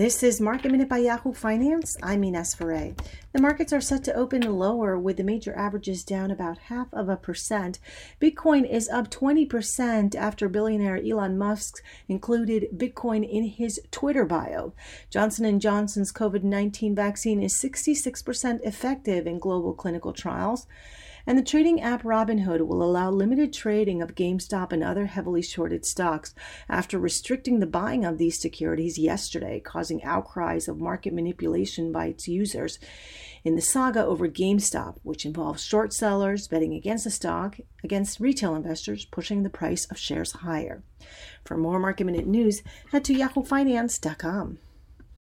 This is Market Minute by Yahoo Finance. I'm Ines Ferre. The markets are set to open lower with the major averages down about half of a percent. Bitcoin is up 20% after billionaire Elon Musk included Bitcoin in his Twitter bio. Johnson & Johnson's COVID-19 vaccine is 66% effective in global clinical trials. And the trading app Robinhood will allow limited trading of GameStop and other heavily shorted stocks after restricting the buying of these securities yesterday, causing outcries of market manipulation by its users. In the saga over GameStop, which involves short sellers betting against the stock against retail investors pushing the price of shares higher. For more market minute news, head to yahoofinance.com.